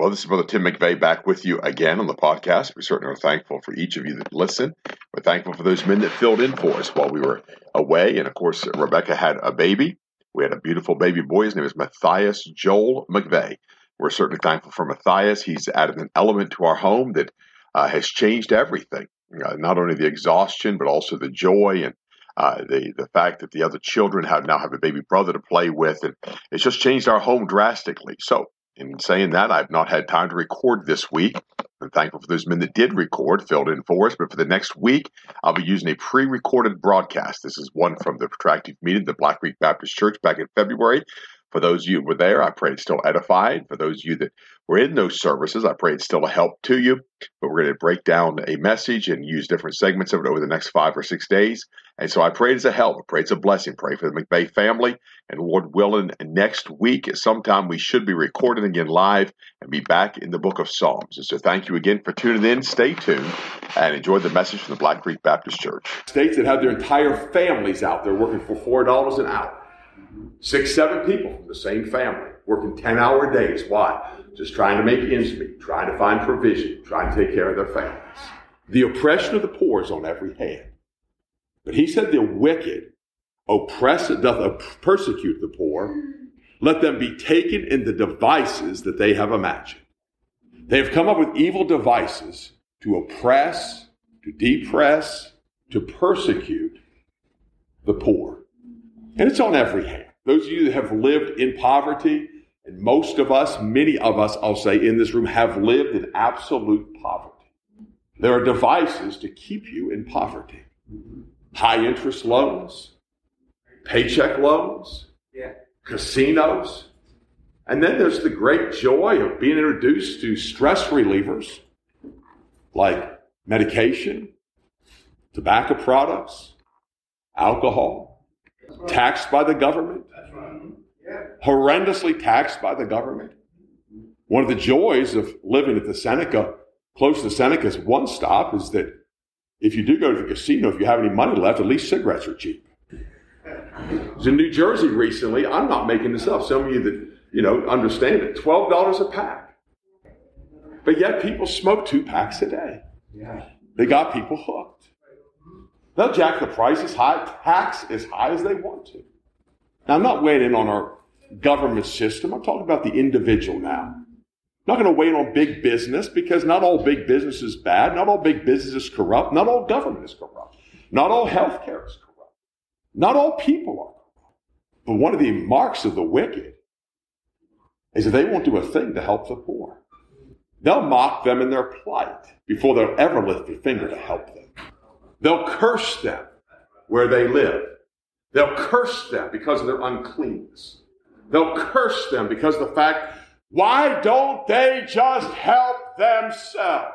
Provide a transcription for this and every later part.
Well, this is Brother Tim McVeigh back with you again on the podcast. We certainly are thankful for each of you that listen. We're thankful for those men that filled in for us while we were away. And of course, Rebecca had a baby. We had a beautiful baby boy. His name is Matthias Joel McVeigh. We're certainly thankful for Matthias. He's added an element to our home that uh, has changed everything. Uh, not only the exhaustion, but also the joy and uh, the the fact that the other children have now have a baby brother to play with, and it's just changed our home drastically. So, in saying that, I've not had time to record this week. I'm thankful for those men that did record, filled in for us. But for the next week, I'll be using a pre recorded broadcast. This is one from the protracted meeting, the Black Creek Baptist Church back in February. For those of you who were there, I pray it's still edified. For those of you that were in those services, I pray it's still a help to you. But we're going to break down a message and use different segments of it over the next five or six days. And so I pray it's a help. I pray it's a blessing. Pray for the McVeigh family. And Lord willing, next week at some time we should be recording again live and be back in the book of Psalms. And so thank you again for tuning in. Stay tuned and enjoy the message from the Black Creek Baptist Church. States that have their entire families out there working for four dollars an hour. Six, seven people from the same family working 10 hour days. Why? Just trying to make ends meet, trying to find provision, trying to take care of their families. The oppression of the poor is on every hand. But he said the wicked oppress, doth persecute the poor. Let them be taken in the devices that they have imagined. They have come up with evil devices to oppress, to depress, to persecute the poor. And it's on every hand. Those of you that have lived in poverty, and most of us, many of us, I'll say in this room, have lived in absolute poverty. There are devices to keep you in poverty. High interest loans, paycheck loans, Yeah. casinos. And then there's the great joy of being introduced to stress relievers like medication, tobacco products, alcohol, taxed by the government, That's right. Yeah. horrendously taxed by the government. One of the joys of living at the Seneca, close to Seneca's one stop, is that if you do go to the casino, if you have any money left, at least cigarettes are cheap. I was in New Jersey recently. I'm not making this up. Some of you that you know understand it. Twelve dollars a pack, but yet people smoke two packs a day. Yeah. They got people hooked. They'll jack the price as high, tax as high as they want to. Now, I'm not weighing in on our government system. I'm talking about the individual now. I'm not going to weigh in on big business because not all big business is bad. Not all big business is corrupt. Not all government is corrupt. Not all healthcare is corrupt. Not all people are corrupt. But one of the marks of the wicked is that they won't do a thing to help the poor. They'll mock them in their plight before they'll ever lift a finger to help them. They'll curse them where they live. They'll curse them because of their uncleanness. They'll curse them because of the fact, why don't they just help themselves?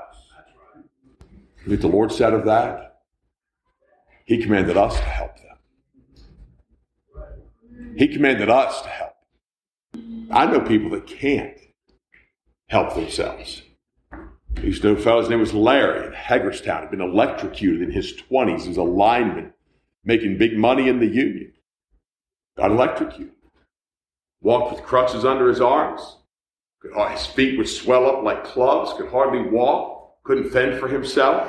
You what the Lord said of that? He commanded us to help them. He commanded us to help. I know people that can't help themselves. Used to know a fellow's name was Larry in Hagerstown. He'd been electrocuted in his 20s. He was a lineman making big money in the union. Got electrocuted. Walked with crutches under his arms. Could, uh, his feet would swell up like clubs. Could hardly walk. Couldn't fend for himself.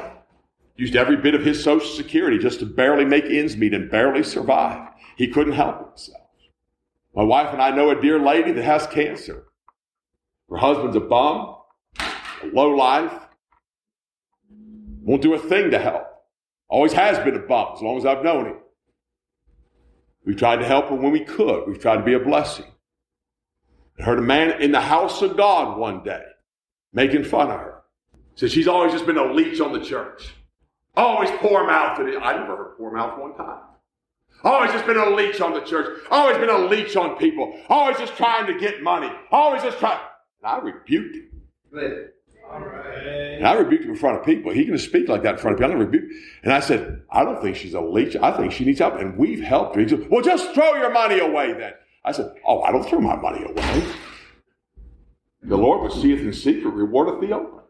Used every bit of his social security just to barely make ends meet and barely survive. He couldn't help himself. My wife and I know a dear lady that has cancer. Her husband's a bum, low life, won't do a thing to help. Always has been a bum as long as I've known him. We tried to help her when we could. We've tried to be a blessing. I heard a man in the house of God one day making fun of her. Said she's always just been a leech on the church. Always poor mouth. I never heard poor mouth one time. Always just been a leech on the church. Always been a leech on people. Always just trying to get money. Always just trying. And I rebuked him. And I rebuked him in front of people. He can speak like that in front of people. I rebuked. And I said, I don't think she's a leech. I think she needs help. And we've helped her. He said, Well, just throw your money away then. I said, Oh, I don't throw my money away. The Lord which seeth in secret rewardeth thee open.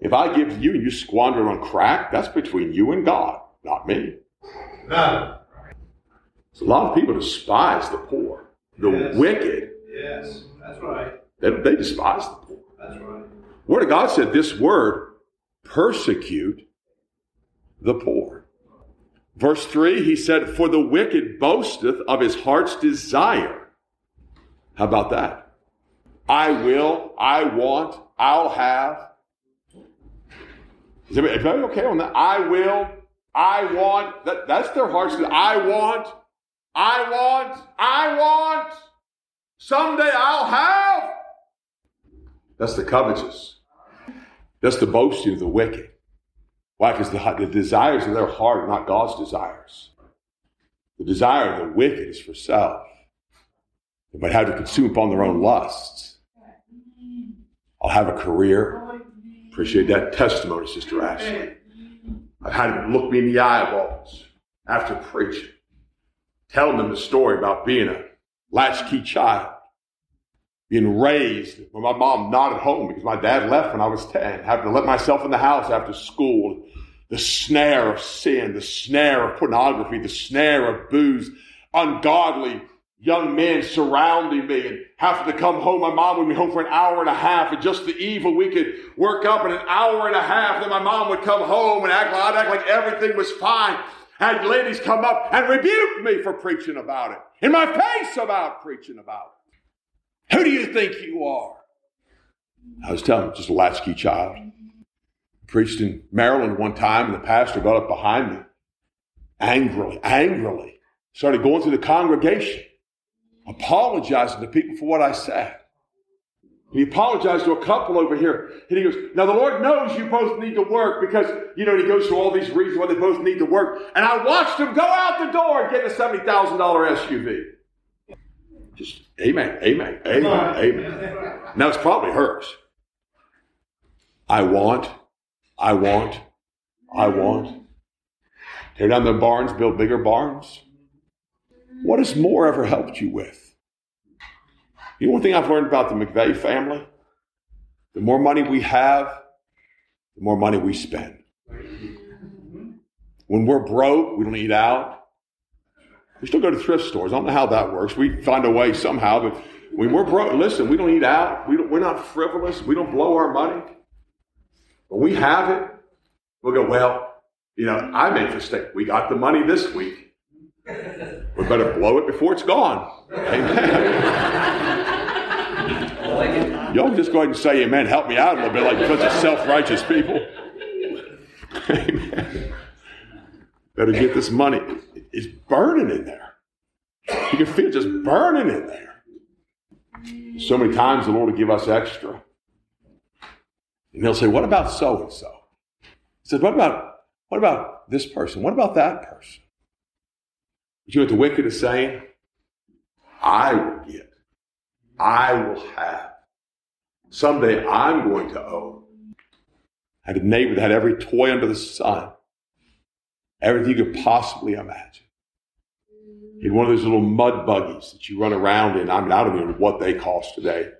If I give to you and you squander it on crack, that's between you and God, not me. No. So a lot of people despise the poor, the yes. wicked. Yes, that's right. They, they despise the poor. That's right. Word of God said this word, persecute the poor. Verse 3, he said, For the wicked boasteth of his heart's desire. How about that? I will, I want, I'll have. Is everybody okay on that? I will, I want. That, that's their heart's desire. I want, I want, I want. Someday I'll have. That's the covetous. That's the boasting of the wicked. Why? Because the, the desires of their heart are not God's desires. The desire of the wicked is for self. They might have to consume upon their own lusts. I'll have a career. Appreciate that testimony, Sister Ashley. I've had them look me in the eyeballs after preaching, telling them the story about being a latchkey child being raised when my mom not at home because my dad left when I was 10, having to let myself in the house after school, the snare of sin, the snare of pornography, the snare of booze, ungodly young men surrounding me and having to come home. My mom would be home for an hour and a half and just the evil we could work up in an hour and a half. Then my mom would come home and act like, I'd act like everything was fine. Had ladies come up and rebuke me for preaching about it. In my face about preaching about it. Who do you think you are? I was telling him, just a latchkey child. Preached in Maryland one time, and the pastor got up behind me, angrily, angrily, started going through the congregation, apologizing to people for what I said. He apologized to a couple over here. And he goes, Now the Lord knows you both need to work because, you know, he goes through all these reasons why they both need to work. And I watched them go out the door and get a $70,000 SUV. Just amen, amen, amen, amen. Now it's probably hers. I want, I want, I want. Tear down the barns, build bigger barns. What has more ever helped you with? You know one thing I've learned about the McVeigh family? The more money we have, the more money we spend. When we're broke, we don't eat out. We still go to thrift stores. I don't know how that works. We find a way somehow, but when we're broke, listen, we don't eat out. We we're not frivolous. We don't blow our money. When we have it, we'll go, well, you know, I made a mistake. We got the money this week. We better blow it before it's gone. Amen. Y'all just go ahead and say amen. Help me out a little bit like a bunch of self-righteous people. Amen. Better get this money. Burning in there. You can feel just burning in there. So many times the Lord will give us extra. And he'll say, What about so and so? He said, What about what about this person? What about that person? But you know what the wicked is saying? I will get. I will have. Someday I'm going to own. I had a neighbor that had every toy under the sun everything you could possibly imagine. Had one of those little mud buggies that you run around in. I mean, I don't even know what they cost today.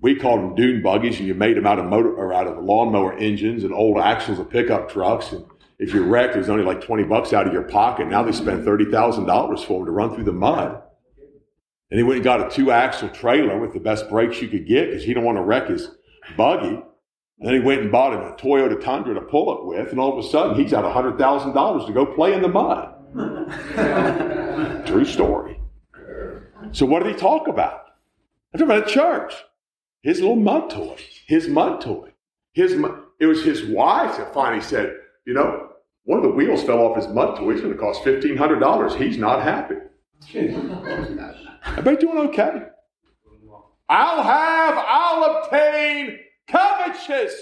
We called them dune buggies, and you made them out of motor or out of lawnmower engines and old axles of pickup trucks. And if you wrecked, it was only like twenty bucks out of your pocket. Now they spend thirty thousand dollars for them to run through the mud. And he went and got a two axle trailer with the best brakes you could get because he didn't want to wreck his buggy. And then he went and bought him a Toyota Tundra to pull it with, and all of a sudden he's got $100,000 to go play in the mud. True story. So what did he talk about? I'm talking about at church. His little mud toy. His mud toy. His it was his wife that finally said, you know, one of the wheels fell off his mud toy. It's going to cost $1,500. He's not happy. Everybody doing okay? I'll have, I'll obtain, covetous.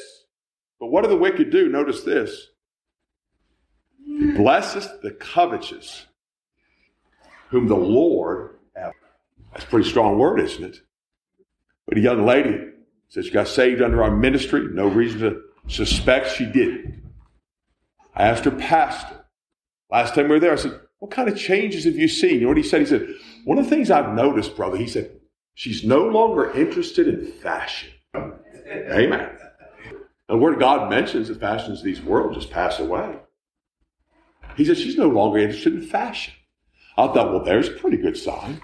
But what do the wicked do? Notice this. He blesseth the covetous, whom the Lord. That's a pretty strong word, isn't it? But a young lady said she got saved under our ministry. No reason to suspect she didn't. I asked her pastor. Last time we were there, I said, What kind of changes have you seen? You know what he said? He said, One of the things I've noticed, brother, he said, She's no longer interested in fashion. Amen. And the word of God mentions that fashions of these world just pass away. He said she's no longer interested in fashion. I thought, well, there's a pretty good sign.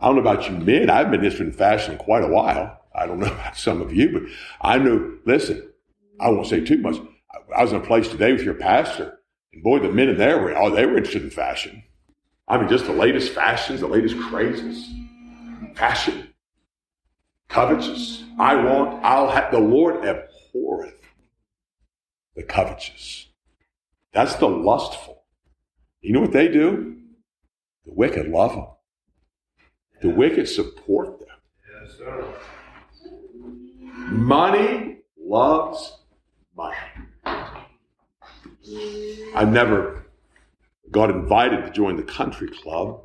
I don't know about you men. I've been interested in fashion quite a while. I don't know about some of you, but I know, listen, I won't say too much. I was in a place today with your pastor, and boy, the men in there were, oh, they were interested in fashion. I mean, just the latest fashions, the latest crazes. Fashion. Covetous. I want, I'll have, the Lord abhorreth the covetous. That's the lustful. You know what they do? The wicked love them. The wicked support them. Yes, sir. Money loves money. I never got invited to join the country club.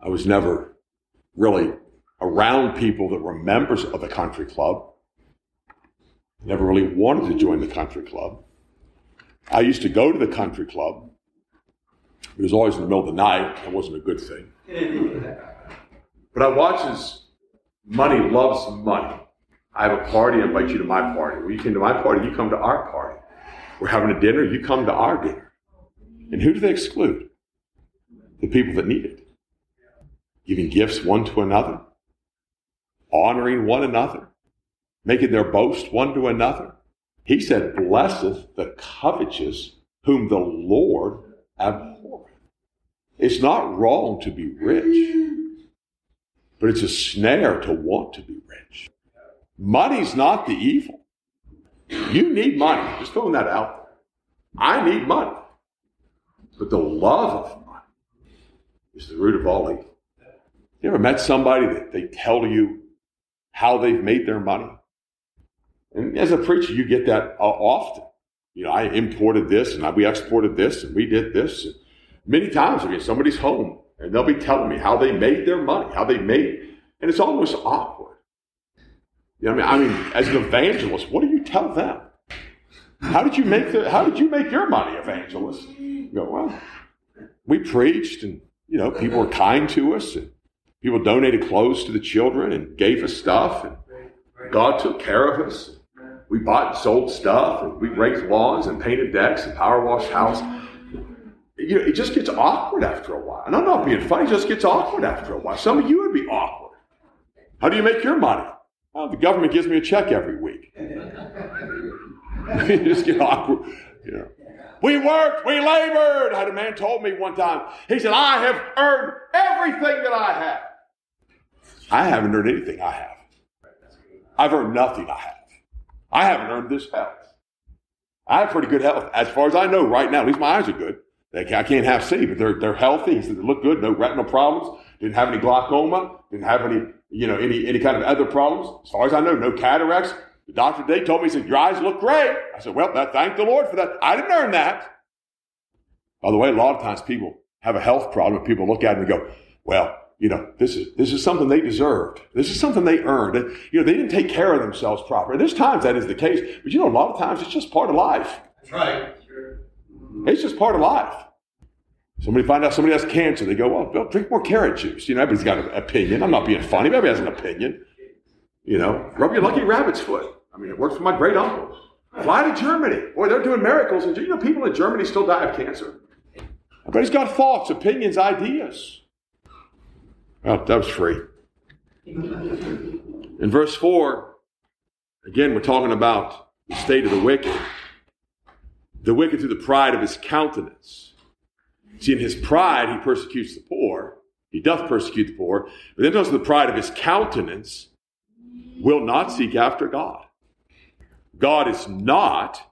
I was never really around people that were members of the country club. Never really wanted to join the country club. I used to go to the country club. It was always in the middle of the night. That wasn't a good thing. But I watch as money loves money. I have a party, I invite you to my party. When you come to my party, you come to our party. We're having a dinner, you come to our dinner. And who do they exclude? The people that need it. Giving gifts one to another, honoring one another, making their boast one to another. He said, Blesseth the covetous whom the Lord abhorreth. It's not wrong to be rich, but it's a snare to want to be rich. Money's not the evil. You need money. Just throwing that out there. I need money. But the love of money is the root of all evil. You ever met somebody that they tell you how they've made their money? And as a preacher, you get that uh, often. You know, I imported this and we exported this and we did this. And many times be in somebody's home and they'll be telling me how they made their money, how they made. And it's almost awkward. You know, I mean, I mean, as an evangelist, what do you tell them? How did you make the, how did you make your money, evangelist? You go, well, we preached and, you know, people were kind to us and people donated clothes to the children and gave us stuff and God took care of us. We bought and sold stuff and we raked lawns and painted decks and power washed house. You know, it just gets awkward after a while. And I'm not being funny, it just gets awkward after a while. Some of you would be awkward. How do you make your money? The government gives me a check every week. you just get awkward. You know. We worked, we labored. I had a man told me one time, he said, I have earned everything that I have. I haven't earned anything I have. I've earned nothing I have. I haven't earned this health. I have pretty good health. As far as I know right now, at least my eyes are good. I can't have see, but they're, they're healthy. He said they look good, no retinal problems, didn't have any glaucoma, didn't have any, you know, any, any kind of other problems. As far as I know, no cataracts. The doctor today told me, he said, your eyes look great. I said, well, that, thank the Lord for that. I didn't earn that. By the way, a lot of times people have a health problem and people look at it and go, well, you know, this is, this is something they deserved. This is something they earned. And, you know, they didn't take care of themselves properly. There's times that is the case, but you know, a lot of times it's just part of life. That's right. Sure. It's just part of life. Somebody find out somebody has cancer. They go, well, Bill, drink more carrot juice. You know, everybody's got an opinion. I'm not being funny. Everybody has an opinion. You know, rub your lucky rabbit's foot. I mean, it worked for my great uncle. Fly to Germany. Boy, they're doing miracles. And you know, people in Germany still die of cancer. Everybody's got thoughts, opinions, ideas. Well, that was free. In verse 4, again, we're talking about the state of the wicked. The wicked through the pride of his countenance. See, in his pride, he persecutes the poor. He doth persecute the poor. But then also the pride of his countenance will not seek after God. God is not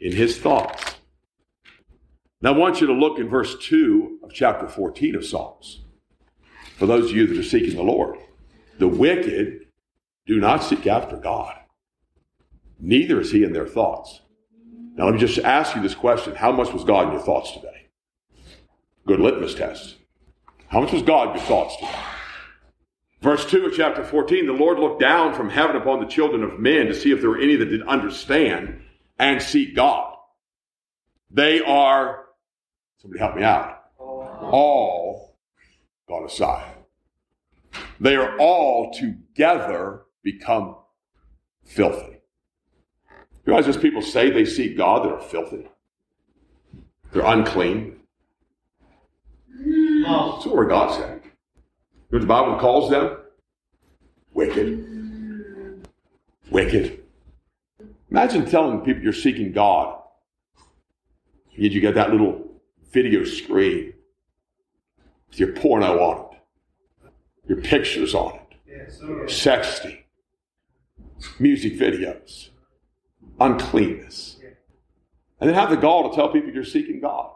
in his thoughts. Now, I want you to look in verse 2 of chapter 14 of Psalms. For those of you that are seeking the Lord, the wicked do not seek after God, neither is he in their thoughts. Now, let me just ask you this question How much was God in your thoughts today? Good litmus test. How much was God in your thoughts today? Verse 2 of chapter 14 The Lord looked down from heaven upon the children of men to see if there were any that did understand and seek God. They are, somebody help me out, all gone aside. They are all together become filthy. You realize those people say they seek God that are filthy? They're unclean. That's what God said. You know what the Bible calls them? Wicked. Wicked. Imagine telling people you're seeking God. Yet you get that little video screen with your porno on it, your pictures on it, Yes, sexting, music videos, uncleanness. And then have the gall to tell people you're seeking God.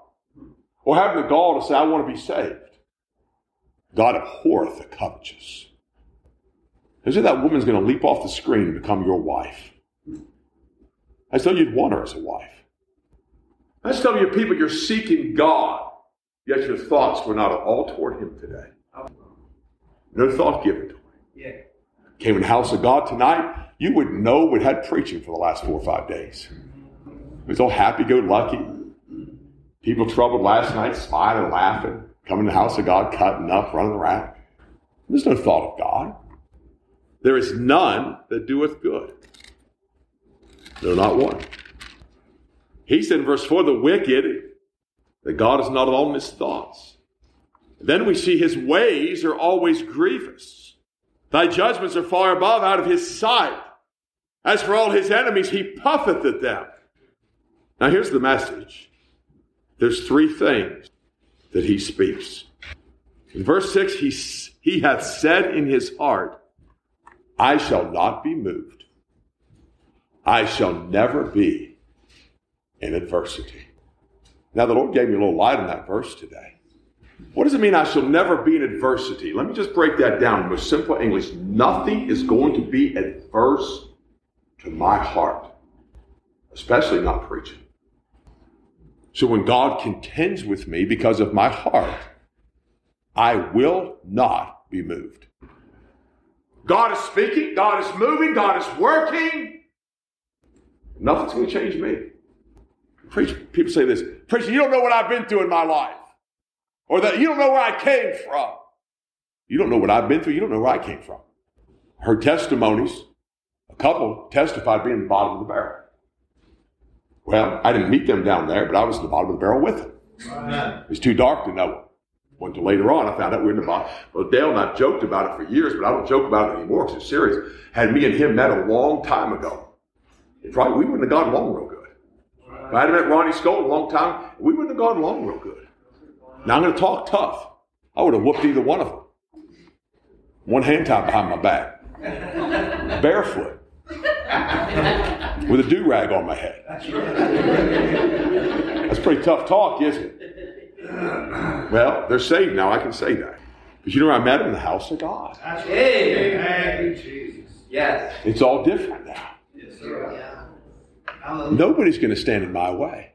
Or have the gall to say, I want to be saved. God abhorreth the covetous. As if that woman's going to leap off the screen and become your wife. As though you'd want her as a wife. Let's tell you people you're seeking God, yet your thoughts were not at all toward Him today. No thought given to Him. Yeah. Came in the house of God tonight, you would know we'd had preaching for the last four or five days. It was all happy go lucky. People troubled last night, smiling, laughing, coming to the house of God, cutting up, running around. There's no thought of God. There is none that doeth good. No, not one. He said in verse 4 the wicked, that God is not all his thoughts. Then we see his ways are always grievous. Thy judgments are far above out of his sight. As for all his enemies, he puffeth at them. Now here's the message. There's three things that he speaks. In verse 6, he, he hath said in his heart, I shall not be moved. I shall never be in adversity. Now, the Lord gave me a little light on that verse today. What does it mean, I shall never be in adversity? Let me just break that down in most simple English. Nothing is going to be adverse to my heart, especially not preaching. So when God contends with me because of my heart, I will not be moved. God is speaking, God is moving, God is working. Nothing's going to change me. Preach, people say this, preacher, you don't know what I've been through in my life. Or that you don't know where I came from. You don't know what I've been through, you don't know where I came from. Her testimonies, a couple testified being the bottom of the barrel. Well, I didn't meet them down there, but I was at the bottom of the barrel with them. It was too dark to know. Went to later on, I found out we were in the bottom. Well, Dale and I joked about it for years, but I don't joke about it anymore because it's serious. Had me and him met a long time ago. It probably we wouldn't have gone along real good. If I had met Ronnie Scott a long time, we wouldn't have gone along real good. Now I'm going to talk tough. I would have whooped either one of them. One hand tied behind my back, barefoot, with a do rag on my head. That's pretty tough talk, isn't it? Well, they're saved now. I can say that. Because you know where I met them in the house of God. Amen. Jesus. Yes. It's all different now. Yes, sir. Yeah. Nobody's going to stand in my way.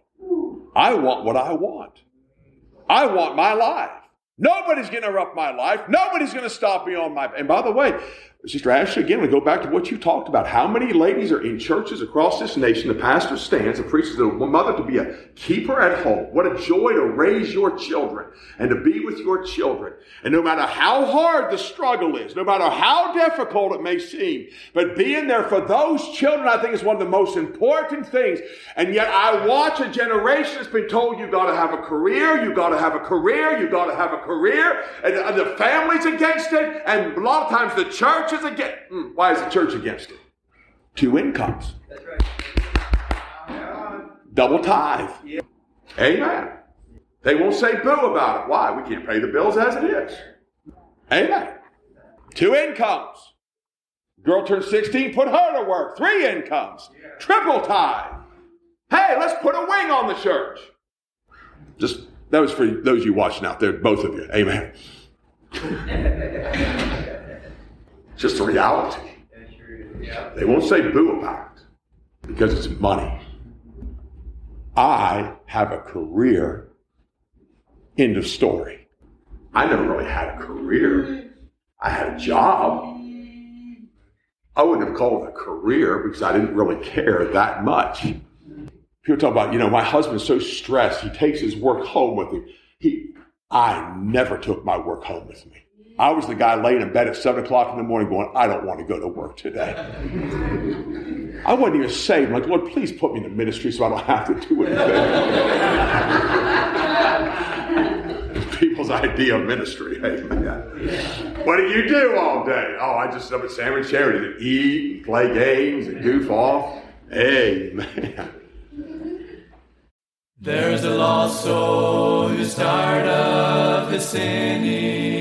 I want what I want. I want my life. Nobody's going to interrupt my life. Nobody's going to stop me on my. And by the way, Sister Ashley, again, we go back to what you talked about. How many ladies are in churches across this nation? The pastor stands and preaches to a mother to be a keeper at home. What a joy to raise your children and to be with your children. And no matter how hard the struggle is, no matter how difficult it may seem, but being there for those children, I think is one of the most important things. And yet I watch a generation that's been told you got to have a career, you got to have a career, you got to have a career, and the family's against it, and a lot of times the church is against. Mm, Why is the church against it? Two incomes, That's right. double tithe. Amen. They won't say boo about it. Why? We can't pay the bills as it is. Amen. Two incomes. Girl turned 16, put her to work. Three incomes. Triple tithe. Hey, let's put a wing on the church. Just that was for those of you watching out there, both of you. Amen. Just a reality. They won't say boo about it because it's money. I have a career. End of story. I never really had a career. I had a job. I wouldn't have called it a career because I didn't really care that much. People talk about, you know, my husband's so stressed, he takes his work home with him. He, I never took my work home with me. I was the guy laying in bed at seven o'clock in the morning going, I don't want to go to work today. I wasn't even saved. I'm like, Lord, please put me in the ministry so I don't have to do anything. People's idea of ministry. Amen. What do you do all day? Oh, I just sit up at Salmon Charity to eat, and play games, and goof off. Amen. There's a lost soul who's tired of his sinning,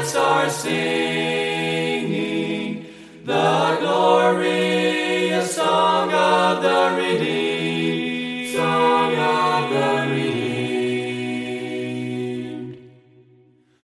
hearts are singing the glorious song of the